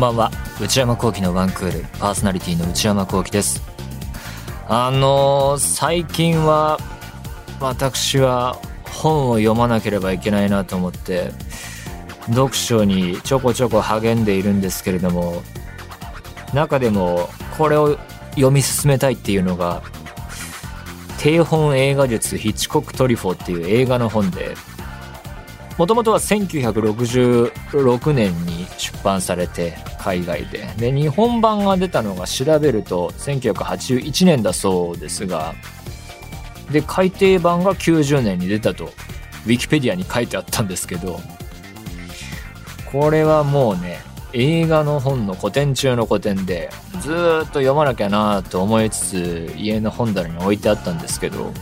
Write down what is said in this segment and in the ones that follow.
んばんは。内山聖輝のワンクールパーソナリティの内山聖輝です。あのー、最近は私は本を読まなければいけないなと思って読書にちょこちょこ励んでいるんですけれども中でもこれを読み進めたいっていうのが低本映画術ヒッチコック・トリフォーっていう映画の本でもともとは1966年に出版されて海外で。で日本版が出たのが調べると1981年だそうですがで改訂版が90年に出たとウィキペディアに書いてあったんですけどこれはもうね映画の本の古典中の古典でずっと読まなきゃなと思いつつ家の本棚に置いてあったんですけど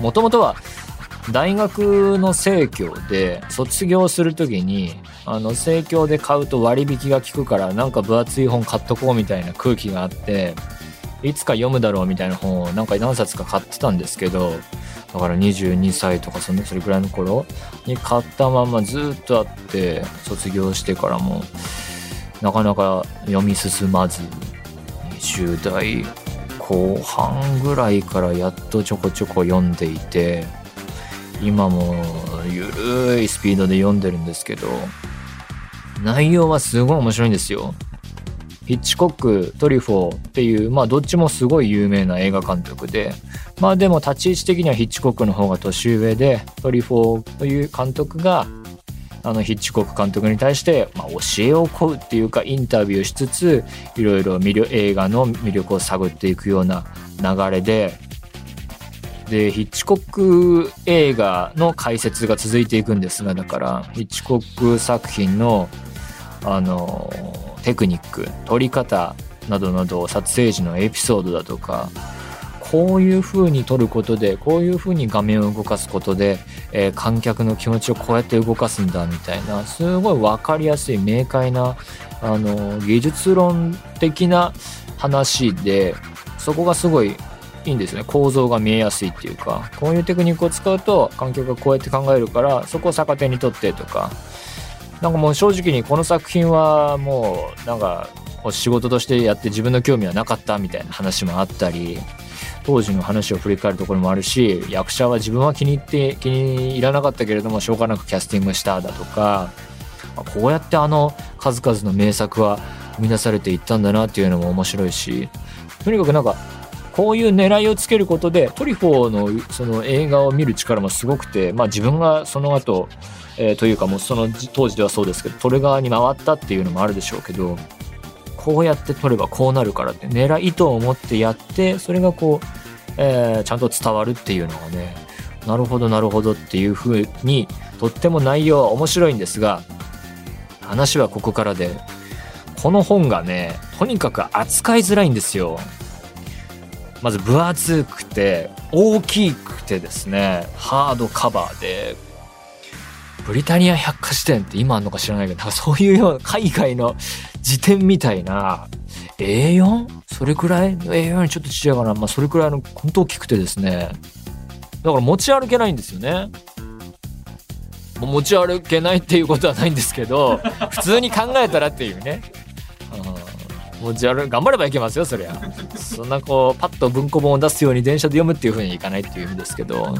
もともとは大学の生協で卒業する時にあの生協で買うと割引が効くからなんか分厚い本買っとこうみたいな空気があっていつか読むだろうみたいな本をなんか何冊か買ってたんですけどだから22歳とかそのそれくらいの頃に買ったままずっとあって卒業してからもなかなか読み進まず20代後半ぐらいからやっとちょこちょこ読んでいて今もゆるいスピードで読んでるんですけど内容はすごい面白いんですよ。ヒッチコック、トリフォーっていう、まあどっちもすごい有名な映画監督で、まあでも立ち位置的にはヒッチコックの方が年上で、トリフォーという監督が、あのヒッチコック監督に対して、まあ、教えを請うっていうかインタビューしつついろいろ映画の魅力を探っていくような流れででヒッチコック映画の解説が続いていくんですがだからヒッチコック作品のあのテクニック撮り方などなど撮影時のエピソードだとかこういう風に撮ることでこういう風に画面を動かすことで、えー、観客の気持ちをこうやって動かすんだみたいなすごい分かりやすい明快なあの技術論的な話でそこがすごいいいんですね。構造が見えやすいっていうか。こういうテクニックを使うと観客がこうやって考えるからそこを逆手にとってとか。なんかもう正直にこの作品はもうなんか仕事としてやって自分の興味はなかったみたいな話もあったり当時の話を振り返るところもあるし役者は自分は気に入って気に入らなかったけれどもしょうがなくキャスティングしただとかこうやってあの数々の名作は生み出されていったんだなっていうのも面白いしとにかくなんかこういう狙いをつけることでトリフォーのその映画を見る力もすごくて、まあ、自分がその後、えー、というかもうその当時ではそうですけど撮る側に回ったっていうのもあるでしょうけどこうやって撮ればこうなるからって狙いと思ってやってそれがこう、えー、ちゃんと伝わるっていうのがねなるほどなるほどっていうふうにとっても内容は面白いんですが話はここからでこの本がねとにかく扱いづらいんですよ。まず分厚くて大きくてですねハードカバーでブリタニア百科事典って今あんのか知らないけどなんかそういうような海外の辞典みたいな A4? それくらい ?A4 にちょっとちっちゃいかな。まあそれくらいの本当大きくてですね。だから持ち歩けないんですよね。持ち歩けないっていうことはないんですけど、普通に考えたらっていうね。持ち歩頑張ればいけますよそりゃそんなこうパッと文庫本を出すように電車で読むっていう風にいかないっていう意味ですけど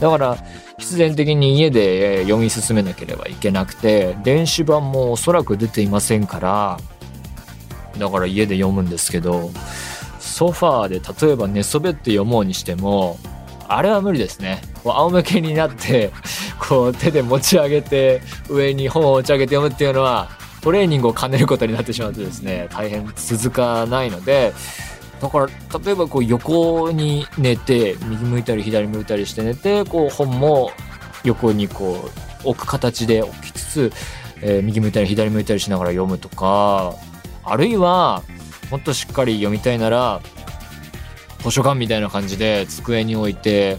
だから必然的に家で読み進めなければいけなくて電子版もおそらく出ていませんからだから家で読むんですけどソファーで例えば寝そべって読もうにしてもあれは無理ですね。こう仰向けになって、こう手で持ち上げて、上に本を持ち上げて読むっていうのは、トレーニングを兼ねることになってしまうとですね大変続かないのでだから例えばこう横に寝て右向いたり左向いたりして寝てこう本も横にこう置く形で置きつつ、えー、右向いたり左向いたりしながら読むとかあるいはもっとしっかり読みたいなら図書館みたいな感じで机に置いて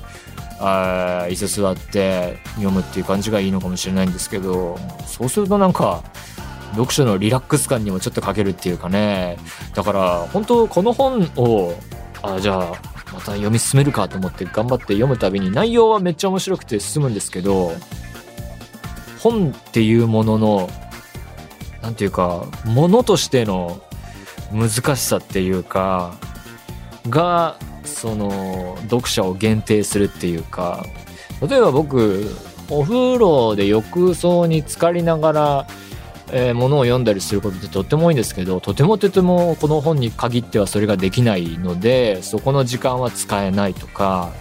あ椅子座って読むっていう感じがいいのかもしれないんですけどそうするとなんか読書のリラックス感にもちょっと欠けるっていうかね。だから本当この本をあじゃあまた読み進めるかと思って頑張って読むたびに内容はめっちゃ面白くて進むんですけど本っていうもののなんていうか、ものとしての難しさっていうか、が、その、読者を限定するっていうか、例えば僕、お風呂で浴槽に浸かりながら、えー、ものを読んだりすることってとっても多いんですけどとてもとてもこの本に限ってはそれができないのでそこの時間は使えないとか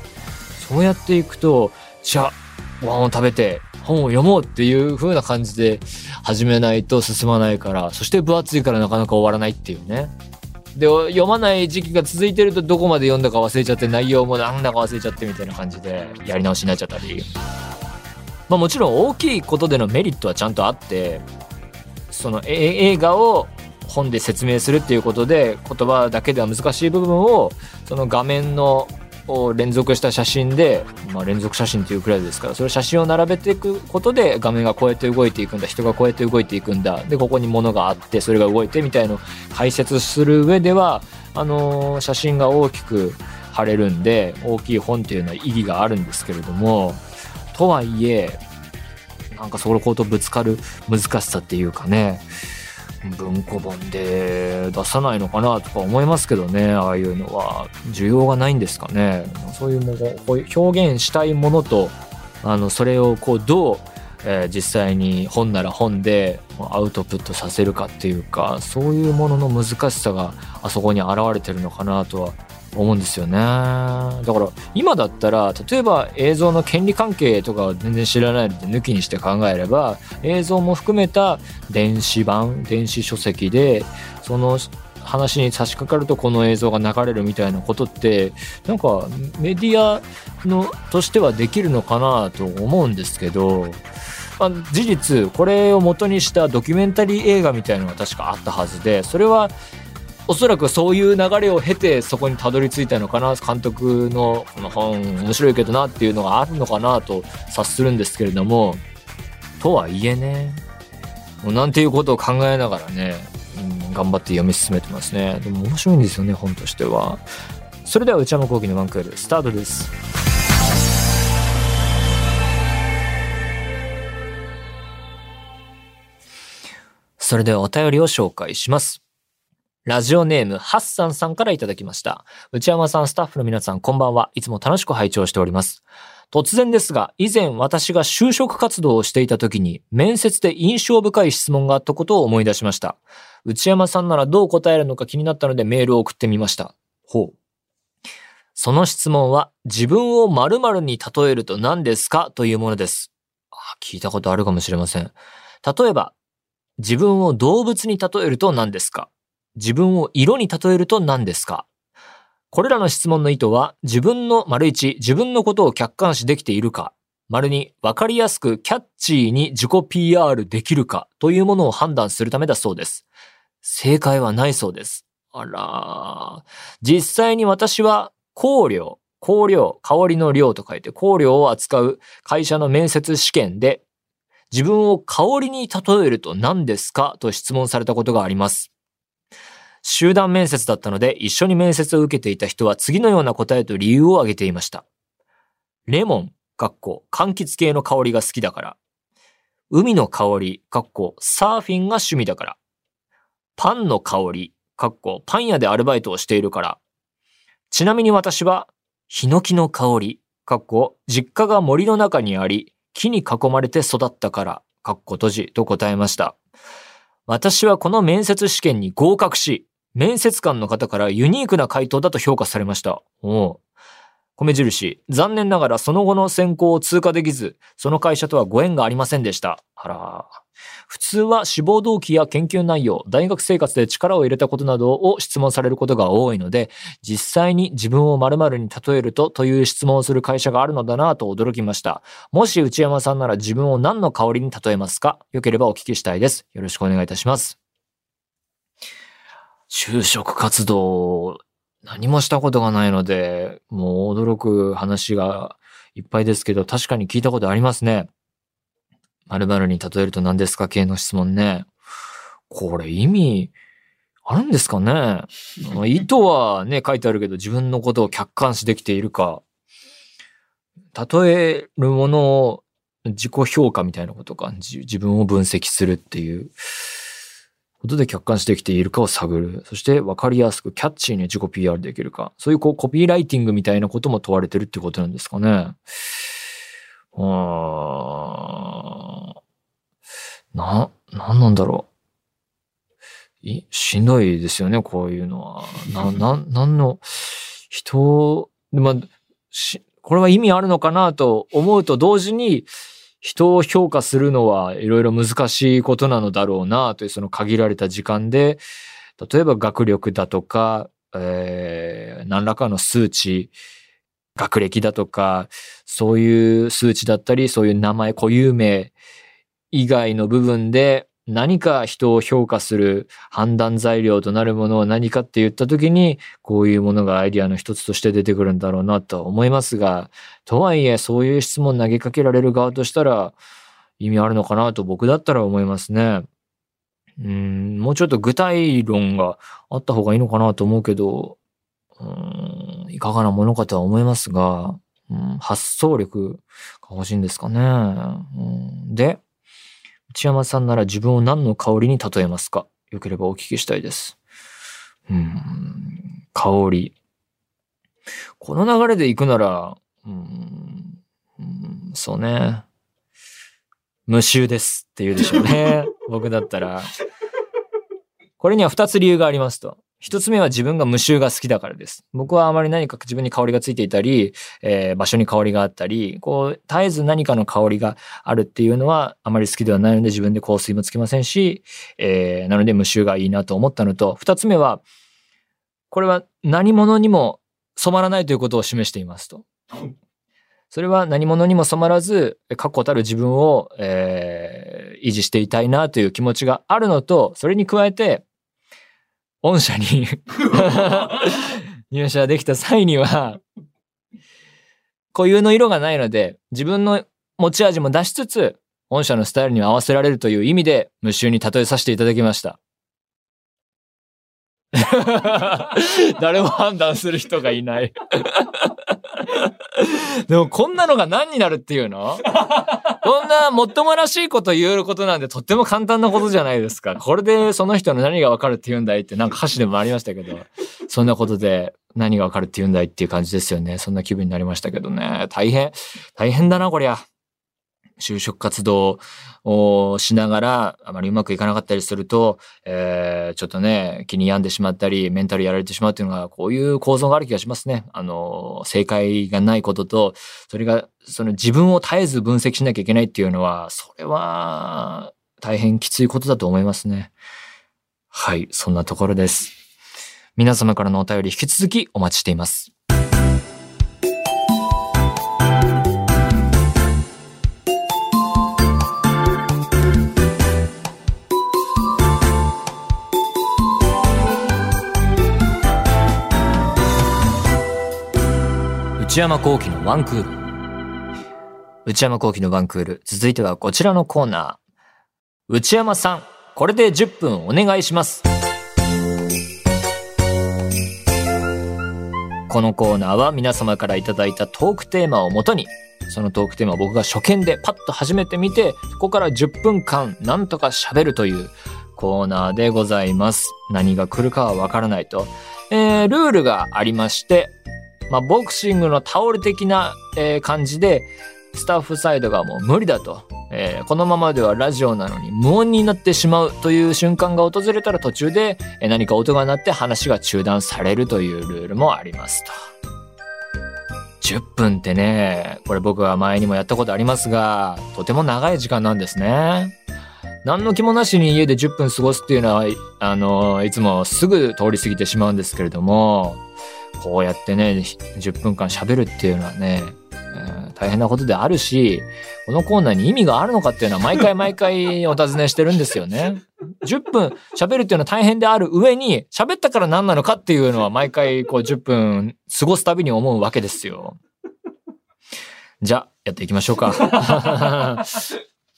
そうやっていくとじゃあご飯を食べて本を読もうっていう風な感じで始めないと進まないからそして分厚いからなかなか終わらないっていうね。で読まない時期が続いてるとどこまで読んだか忘れちゃって内容もなんだか忘れちゃってみたいな感じでやり直しになっちゃったりまあもちろん大きいことでのメリットはちゃんとあってその映画を本で説明するっていうことで言葉だけでは難しい部分をその画面の連続した写真で、まあ、連続写真っていうくらいですからそれ写真を並べていくことで画面がこうやって動いていくんだ人がこうやって動いていくんだでここに物があってそれが動いてみたいのを解説する上ではあのー、写真が大きく貼れるんで大きい本っていうのは意義があるんですけれどもとはいえなんかそことぶつかる難しさっていうかね、文庫本で出さないのかなとか思いますけどね、ああいうのは。需要がないんですかね。そういうもの、こう表現したいものと、あの、それをこう、どう、えー、実際に本なら本でアウトプットさせるかっていうか、そういうものの難しさがあそこに現れてるのかなとは思うんですよね。だから今だったら例えば映像の権利関係とかは全然知らないので抜きにして考えれば映像も含めた電子版電子書籍でその話に差し掛かるとこの映像が流れるみたいなことってなんかメディアのとしてはできるのかなと思うんですけど、まあ、事実これを元にしたドキュメンタリー映画みたいなのが確かあったはずでそれはおそらくそういう流れを経てそこにたどり着いたのかな監督のこの本面白いけどなっていうのがあるのかなと察するんですけれどもとはいえねなんていうことを考えながらね、うん、頑張って読み進めてますね。でも面白いんですよね本としては。それでは内山昂輝のワンクールスタートです。それではお便りを紹介します。ラジオネーム、ハッサンさんからいただきました。内山さん、スタッフの皆さん、こんばんは。いつも楽しく拝聴しております。突然ですが、以前私が就職活動をしていた時に、面接で印象深い質問があったことを思い出しました。内山さんならどう答えるのか気になったのでメールを送ってみました。ほう。その質問は、自分を〇〇に例えると何ですか？というものです。聞いたことあるかもしれません。例えば、自分を動物に例えると何ですか？自分を色に例えると何ですか？これらの質問の意図は、自分の丸一、自分のことを客観視できているか、丸二、わかりやすくキャッチーに自己 PR できるかというものを判断するためだそうです。正解はないそうです。あら実際に私は香料、香料、香りの量と書いて香料を扱う会社の面接試験で自分を香りに例えると何ですか？と質問されたことがあります。集団面接だったので一緒に面接を受けていた人は次のような答えと理由を挙げていました。レモン、かっこ、柑橘系の香りが好きだから。海の香り、かっこ、サーフィンが趣味だから。パンの香り、かっこ、パン屋でアルバイトをしているから。ちなみに私は、ヒノキの香り、かっこ、実家が森の中にあり、木に囲まれて育ったから、かっこ閉じと答えました。私はこの面接試験に合格し、面接官の方からユニークな回答だと評価されました。お米印、残念ながらその後の選考を通過できず、その会社とはご縁がありませんでした。あら。普通は志望動機や研究内容、大学生活で力を入れたことなどを質問されることが多いので、実際に自分を〇〇に例えるとという質問をする会社があるのだなぁと驚きました。もし内山さんなら自分を何の香りに例えますか？よければお聞きしたいです。よろしくお願いいたします。就職活動、何もしたことがないので、もう驚く話がいっぱいですけど、確かに聞いたことありますね。〇〇に例えると何ですか？系の質問ね。これ意味あるんですかね？意図はね、書いてあるけど自分のことを客観視できているか。例えるものを自己評価みたいなことか。自分を分析するっていう。ことで客観視できているかを探る。そして分かりやすくキャッチーに自己 PR できるか。そういうこうコピーライティングみたいなことも問われてるってことなんですかね。うーん。な、なんなんだろう。い、しんどいですよね、こういうのは。な、な、なんの、人、まあ、し、これは意味あるのかなと思うと同時に、人を評価するのはいろいろ難しいことなのだろうなというその限られた時間で、例えば学力だとか、えー、何らかの数値、学歴だとか、そういう数値だったり、そういう名前、固有名以外の部分で何か人を評価する判断材料となるものは何かって言った時に、こういうものがアイディアの一つとして出てくるんだろうなと思いますが、とはいえそういう質問投げかけられる側としたら意味あるのかなと僕だったら思いますね。うん、もうちょっと具体論があった方がいいのかなと思うけど、うん、いかがなものかとは思いますが、うん、発想力が欲しいんですかね。うん、で、内山さんなら自分を何の香りに例えますか？よければお聞きしたいです。うん、香り。この流れで行くなら、うん、うん、そうね。無臭ですって言うでしょうね。僕だったら。これには二つ理由がありますと。一つ目は自分が無臭が好きだからです。僕はあまり何か自分に香りがついていたり、えー、場所に香りがあったり、こう、絶えず何かの香りがあるっていうのはあまり好きではないので自分で香水もつけませんし、えー、なので無臭がいいなと思ったのと、二つ目は、これは何者にも染まらないということを示していますと。それは何者にも染まらず、確固たる自分を、えー、維持していたいなという気持ちがあるのと、それに加えて、御社に 入社できた際には、固有の色がないので、自分の持ち味も出しつつ、御社のスタイルに合わせられるという意味で、無臭に例えさせていただきました。誰も判断する人がいない でもこんなのが何になるっていうの？こんなもっともらしいこと言うことなんでとっても簡単なことじゃないですか。これでその人の何がわかるって言うんだいってなんか歌詞でもありましたけど、そんなことで何がわかるって言うんだいっていう感じですよね。そんな気分になりましたけどね。大変、大変だな、こりゃ。就職活動をしながら、あまりうまくいかなかったりすると、えー、ちょっとね、気に病んでしまったり、メンタルやられてしまうっていうのが、こういう構造がある気がしますね。あの、正解がないことと、それが、その自分を絶えず分析しなきゃいけないっていうのは、それは、大変きついことだと思いますね。はい、そんなところです。皆様からのお便り引き続きお待ちしています。内山幸喜のワンクール。内山幸喜のワンクール。続いてはこちらのコーナー。内山さん、これで10分お願いします。このコーナーは皆様からいただいたトークテーマをもとに、そのトークテーマを僕が初見でパッと初めて見て、そこから10分間なんとか喋るというコーナーでございます。何が来るかはわからないと。えー、ルールがありまして、まあ、ボクシングのタオル的な、えー、感じで、スタッフサイドがもう無理だと。えー、このままではラジオなのに無音になってしまうという瞬間が訪れたら途中で何か音が鳴って話が中断されるというルールもありますと。10分ってね、これ僕は前にもやったことありますが、とても長い時間なんですね。何の気もなしに家で10分過ごすっていうのは、あの、いつもすぐ通り過ぎてしまうんですけれども、こうやってね、10分間喋るっていうのはね、大変なことであるし、このコーナーに意味があるのかっていうのは毎回毎回お尋ねしてるんですよね。10分喋るっていうのは大変である上に、喋ったから何なのかっていうのは毎回こう10分過ごすたびに思うわけですよ。じゃあ、やっていきましょうか。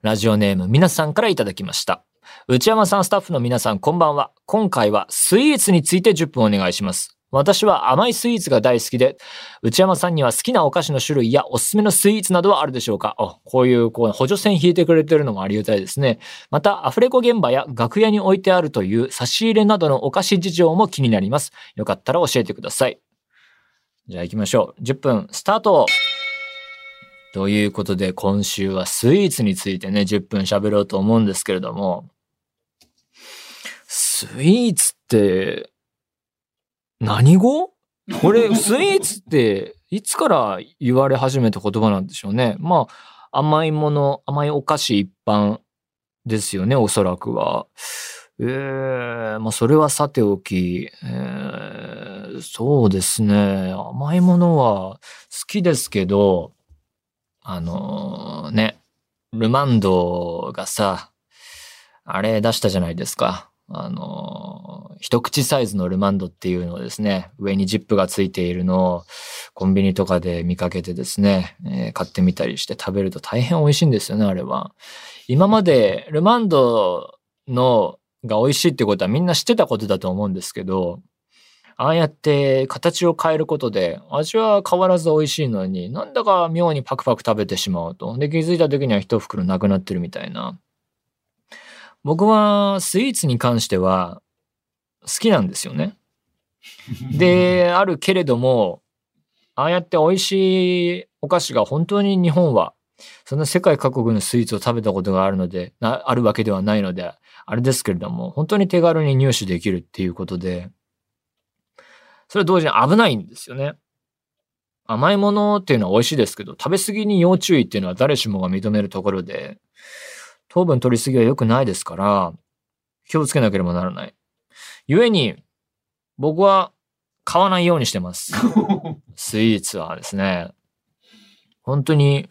ラジオネーム皆さんからいただきました。内山さんスタッフの皆さんこんばんは。今回はスイーツについて10分お願いします。私は甘いスイーツが大好きで、内山さんには好きなお菓子の種類やおすすめのスイーツなどはあるでしょうか？あこういうこう補助線引いてくれてるのもありがたいですね。また、アフレコ現場や楽屋に置いてあるという差し入れなどのお菓子事情も気になります。よかったら教えてください。じゃあ行きましょう。10分スタートということで、今週はスイーツについてね、10分喋ろうと思うんですけれども、スイーツって、何語？これ、スイーツって、いつから言われ始めた言葉なんでしょうね。まあ、甘いもの、甘いお菓子一般ですよね、おそらくは。ええー、まあ、それはさておき、えー、そうですね。甘いものは好きですけど、あのー、ね、ルマンドがさ、あれ出したじゃないですか。あの、一口サイズのルマンドっていうのをですね、上にジップがついているのをコンビニとかで見かけてですね、えー、買ってみたりして食べると大変美味しいんですよね、あれは。今までルマンドのが美味しいってことはみんな知ってたことだと思うんですけど、ああやって形を変えることで味は変わらず美味しいのになんだか妙にパクパク食べてしまうと。で気づいた時には一袋なくなってるみたいな。僕はスイーツに関しては好きなんですよね。で、あるけれども、ああやって美味しいお菓子が本当に日本は、そんな世界各国のスイーツを食べたことがあるので、あるわけではないので、あれですけれども、本当に手軽に入手できるっていうことで、それは同時に危ないんですよね。甘いものっていうのは美味しいですけど、食べ過ぎに要注意っていうのは誰しもが認めるところで、糖分取りすぎは良くないですから、気をつけなければならない。故に、僕は買わないようにしてます。スイーツはですね、本当に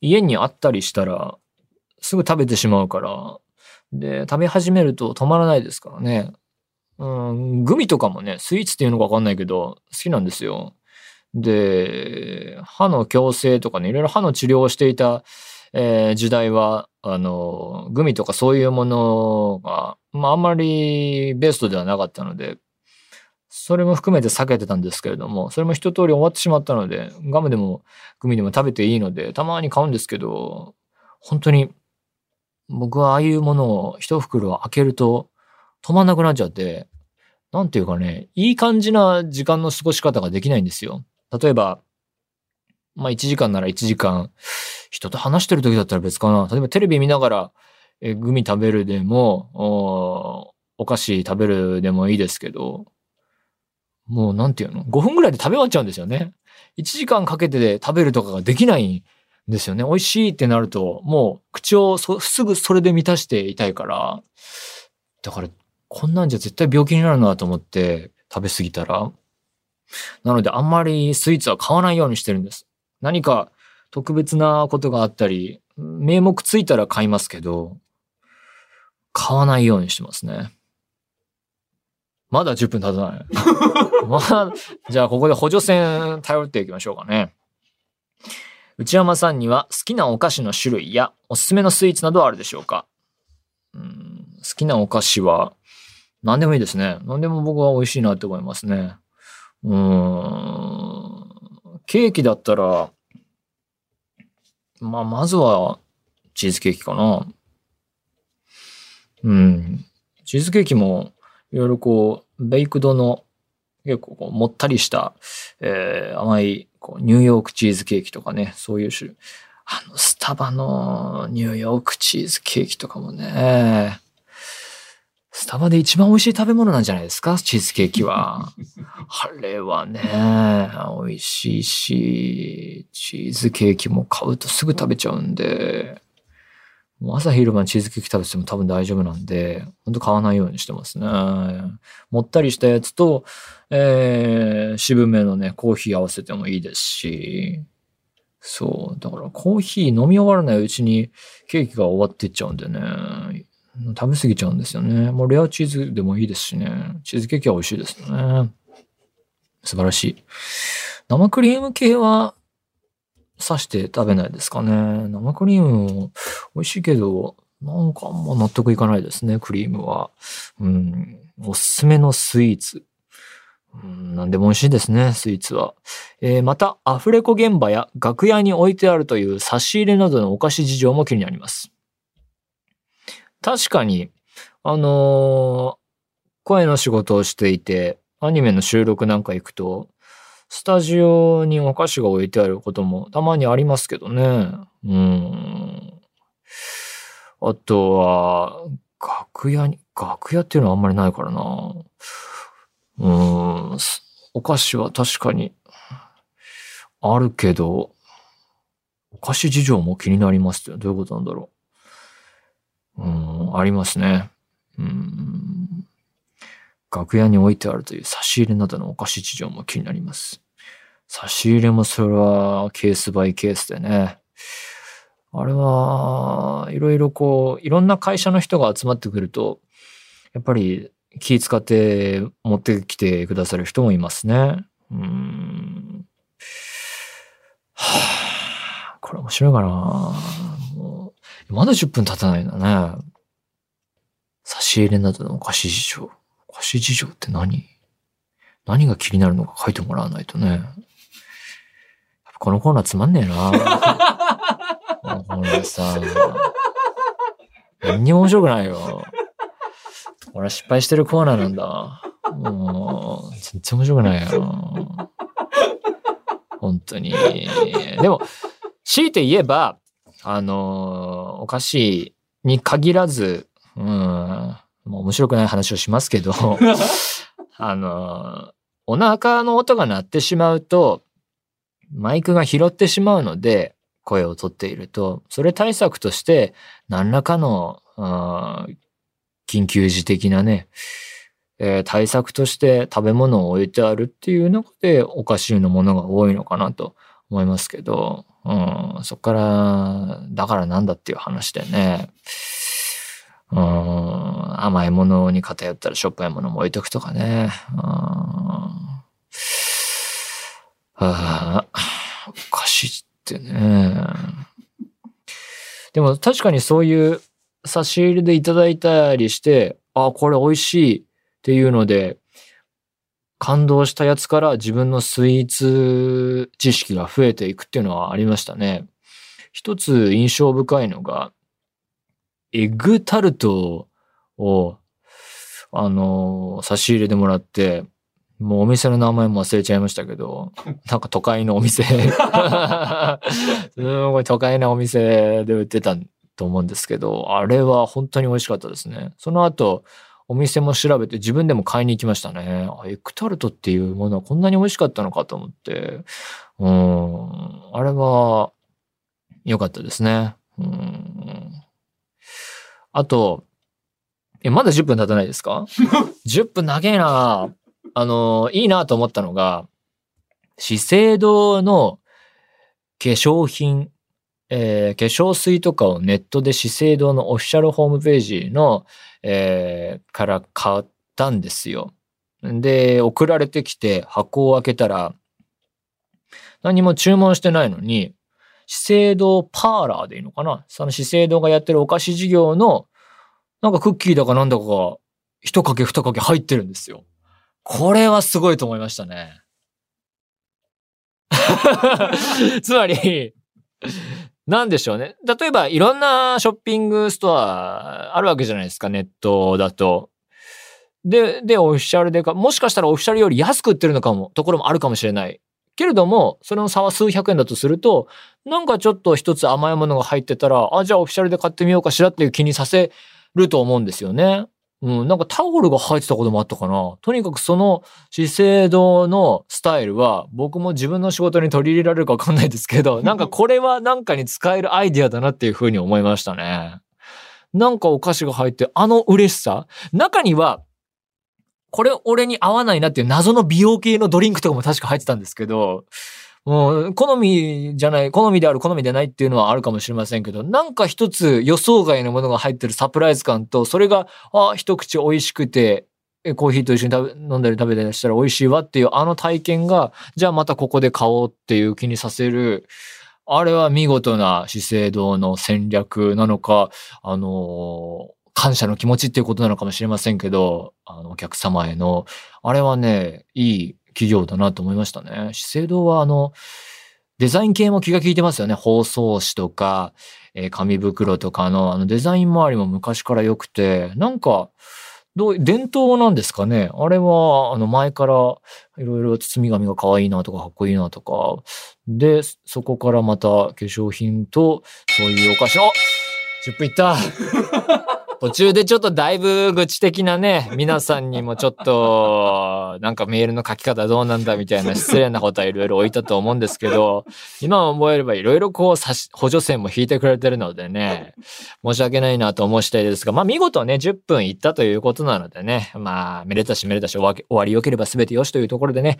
家にあったりしたら、すぐ食べてしまうから、で、食べ始めると止まらないですからね。うん、グミとかもね、スイーツっていうのかわかんないけど、好きなんですよ。で、歯の矯正とかね、いろいろ歯の治療をしていた、えー、時代は、あの、グミとかそういうものが、まああんまりベストではなかったので、それも含めて避けてたんですけれども、それも一通り終わってしまったので、ガムでもグミでも食べていいので、たまに買うんですけど、本当に、僕はああいうものを一袋開けると止まんなくなっちゃって、なんていうかね、いい感じな時間の過ごし方ができないんですよ。例えば、まあ1時間なら1時間、人と話してる時だったら別かな。例えばテレビ見ながら、えグミ食べるでもお、お菓子食べるでもいいですけど、もうなんていうの ?5 分ぐらいで食べ終わっちゃうんですよね。1時間かけてで食べるとかができないんですよね。美味しいってなると、もう口をすぐそれで満たしていたいから、だからこんなんじゃ絶対病気になるなと思って食べ過ぎたら。なのであんまりスイーツは買わないようにしてるんです。何か特別なことがあったり、名目ついたら買いますけど、買わないようにしてますね。まだ10分経たない。まあ、じゃあここで補助線頼っていきましょうかね。内山さんには好きなお菓子の種類やおすすめのスイーツなどはあるでしょうか？うん好きなお菓子は何でもいいですね。何でも僕は美味しいなって思いますね。うん。ケーキだったら、まあ、まずは、チーズケーキかな。うん。チーズケーキも、いろいろこう、ベイクドの、結構こう、もったりした、えー、甘い、こう、ニューヨークチーズケーキとかね、そういう種。あの、スタバのニューヨークチーズケーキとかもね、スタバで一番美味しい食べ物なんじゃないですか？チーズケーキは。あれはね、美味しいし、チーズケーキも買うとすぐ食べちゃうんで、朝昼晩チーズケーキ食べても多分大丈夫なんで、ほんと買わないようにしてますね。もったりしたやつと、えー、渋めのね、コーヒー合わせてもいいですし、そう。だからコーヒー飲み終わらないうちにケーキが終わっていっちゃうんでね。食べ過ぎちゃうんですよね。もうレアチーズでもいいですしね。チーズケーキは美味しいですよね。素晴らしい。生クリーム系は刺して食べないですかね。生クリームも美味しいけど、なんかあんま納得いかないですね、クリームは。うん。おすすめのスイーツ。うん何でも美味しいですね、スイーツは。えーまた、アフレコ現場や楽屋に置いてあるという差し入れなどのお菓子事情も気になります。確かに、あのー声の仕事をしていて、アニメの収録なんか行くと、スタジオにお菓子が置いてあることもたまにありますけどね。うん。あとは、楽屋に、楽屋っていうのはあんまりないからな。うん。お菓子は確かにあるけど、お菓子事情も気になりますってどういうことなんだろうう。ん、ありますね。うん。楽屋に置いてあるという差し入れなどのお菓子事情も気になります。差し入れもそれはケースバイケースでね。あれは、いろいろこう、いろんな会社の人が集まってくると、やっぱり気使って持ってきてくださる人もいますね。うん。はあ、これ面白いかなまだ10分経たないんだね。差し入れなどのお菓子事情。お菓子事情って何？何が気になるのか書いてもらわないとね。このコーナーつまんねえな。もうこれさ。何にも面白くないよ。俺は失敗してるコーナーなんだ。もう、全然面白くないよ。本当に。でも、強いて言えば、あの、お菓子に限らず、うん、もう面白くない話をしますけど、あの、お腹の音が鳴ってしまうと、マイクが拾ってしまうので、声をとっていると、それ対策として、何らかの、うん緊急時的なね、えー対策として食べ物を置いてあるっていう中でおかしいのものが多いのかなと思いますけど、うん、そこから、だからなんだっていう話でね、うん、甘いものに偏ったらしょっぱいものも置いとくとかね。うん、あーお菓子ってね。でも確かにそういう差し入れでいただいたりして、あ、これ美味しいっていうので、感動したやつから自分のスイーツ知識が増えていくっていうのはありましたね。一つ印象深いのが、エッグタルトを、あの、差し入れでもらって、もうお店の名前も忘れちゃいましたけど、なんか都会のお店、すごい都会のお店で売ってたと思うんですけど、あれは本当に美味しかったですね。その後、お店も調べて自分でも買いに行きましたね。あエッグタルトっていうものはこんなに美味しかったのかと思って、うん、あれは良かったですね。うん、あと、え、まだ10分経たないですか ?10 分長えなあの、いいなと思ったのが、資生堂の化粧品、えー化粧水とかをネットで資生堂のオフィシャルホームページの、えーから買ったんですよ。で、送られてきて箱を開けたら、何も注文してないのに、資生堂パーラーでいいのかな？その資生堂がやってるお菓子事業の、なんかクッキーだかなんだかが、一かけ二かけ入ってるんですよ。これはすごいと思いましたね。つまり、なんでしょうね。例えば、いろんなショッピングストアあるわけじゃないですか、ネットだと。で、で、オフィシャルでか、もしかしたらオフィシャルより安く売ってるのかも、ところもあるかもしれない。けれども、それの差は数百円だとすると、なんかちょっと一つ甘いものが入ってたら、あ、じゃあオフィシャルで買ってみようかしらっていう気にさせると思うんですよね。うん、なんかタオルが入ってたこともあったかな。とにかくその資生堂のスタイルは僕も自分の仕事に取り入れられるかわかんないですけど、なんかこれはなんかに使えるアイディアだなっていうふうに思いましたね。なんかお菓子が入って、あの嬉しさ中には、これ俺に合わないなっていう謎の美容系のドリンクとかも確か入ってたんですけど、もう、好みじゃない、好みである、好みでないっていうのはあるかもしれませんけど、なんか一つ予想外のものが入ってるサプライズ感と、それが、あ、一口美味しくて、コーヒーと一緒に食べ飲んだり食べたりしたら美味しいわっていうあの体験が、じゃあまたここで買おうっていう気にさせる、あれは見事な資生堂の戦略なのか、あのー感謝の気持ちっていうことなのかもしれませんけど、あの、お客様への、あれはね、いい企業だなと思いましたね。資生堂はあの、デザイン系も気が利いてますよね。包装紙とか、えー、紙袋とかの、あのデザイン周りも昔から良くて、なんか、どう、伝統なんですかねあれは、あの前からいろいろ包み紙が可愛いなとかかっこいいなとか。で、そこからまた化粧品と、そういうお菓子、あ !10 分いった 途中でちょっとだいぶ愚痴的なね、皆さんにもちょっと、なんかメールの書き方どうなんだみたいな失礼なことはいろいろ置いたと思うんですけど、今思えればいろいろこう補助線も引いてくれてるのでね、申し訳ないなと思う次第ですが、まあ見事ね、10分いったということなのでね、まあ、めでたしめでたし終わり良ければ全てよしというところでね、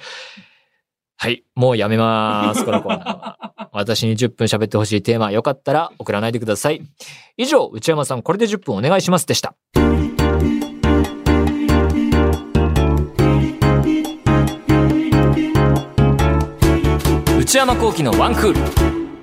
はい。もうやめます。このコーナーは。私に10分喋ってほしいテーマ、よかったら送らないでください。以上、内山さん、これで10分お願いしますでした。内山幸喜のワンクール。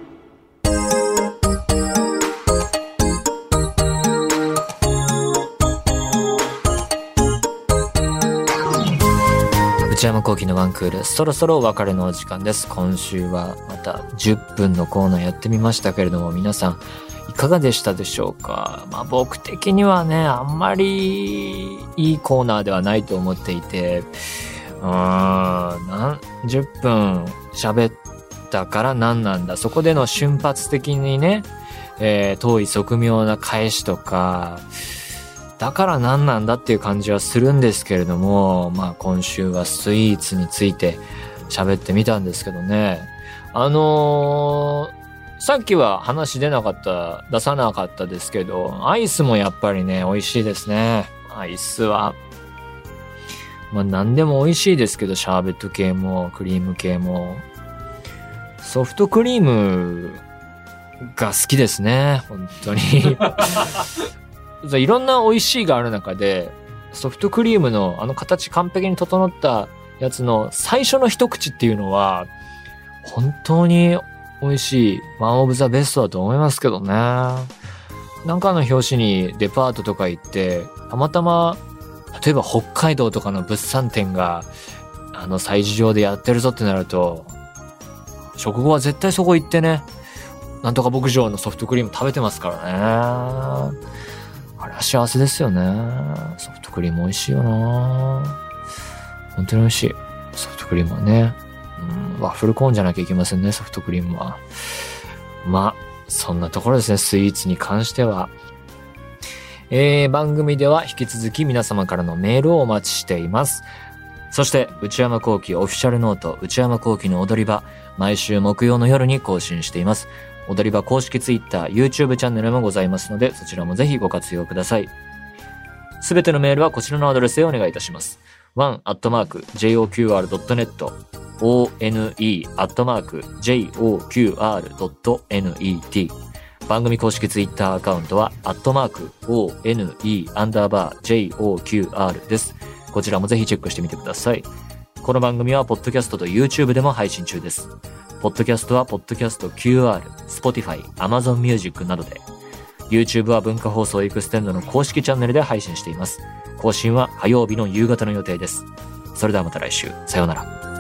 内山幸喜のワンクール、そろそろお別れのお時間です。今週はまた10分のコーナーやってみましたけれども、皆さん、いかがでしたでしょうか？まあ僕的にはね、あんまりいいコーナーではないと思っていて、うーん、何十分喋ったから何なんだ。そこでの瞬発的にね、えー、遠い側面な返しとか、だから何なんだっていう感じはするんですけれども、まあ今週はスイーツについて喋ってみたんですけどね。あのー、さっきは話出なかった、出さなかったですけど、アイスもやっぱりね、美味しいですね。アイスは。まあ何でも美味しいですけど、シャーベット系も、クリーム系も。ソフトクリームが好きですね。本当に いろんな美味しいがある中で、ソフトクリームのあの形完璧に整ったやつの最初の一口っていうのは、本当に美味しいワンオブザベストだと思いますけどね。なんかの表紙にデパートとか行って、たまたま、例えば北海道とかの物産展が、あの催事場でやってるぞってなると、食後は絶対そこ行ってね、なんとか牧場のソフトクリーム食べてますからね。あれは幸せですよね。ソフトクリーム美味しいよな本当に美味しい。ソフトクリームはね。うん、ワッフルコーンじゃなきゃいけませんね、ソフトクリームは。まあ、そんなところですね、スイーツに関しては。えー、番組では引き続き皆様からのメールをお待ちしています。そして、内山幸喜オフィシャルノート、内山幸喜の踊り場、毎週木曜の夜に更新しています。踊り場公式 Twitter、YouTube チャンネルもございますので、そちらもぜひご活用ください。すべてのメールはこちらのアドレスへお願いいたします。one.joqr.net one.joqr.net 番組公式ツイッターアカウントは、アットマーク、one, アンダーバー、joqr です。こちらもぜひチェックしてみてください。この番組は、ポッドキャストと YouTube でも配信中です。ポッドキャストは、ポッドキャスト QR、Spotify、Amazon Music などで、YouTube は文化放送エクステンドの公式チャンネルで配信しています。更新は火曜日の夕方の予定です。それではまた来週。さようなら。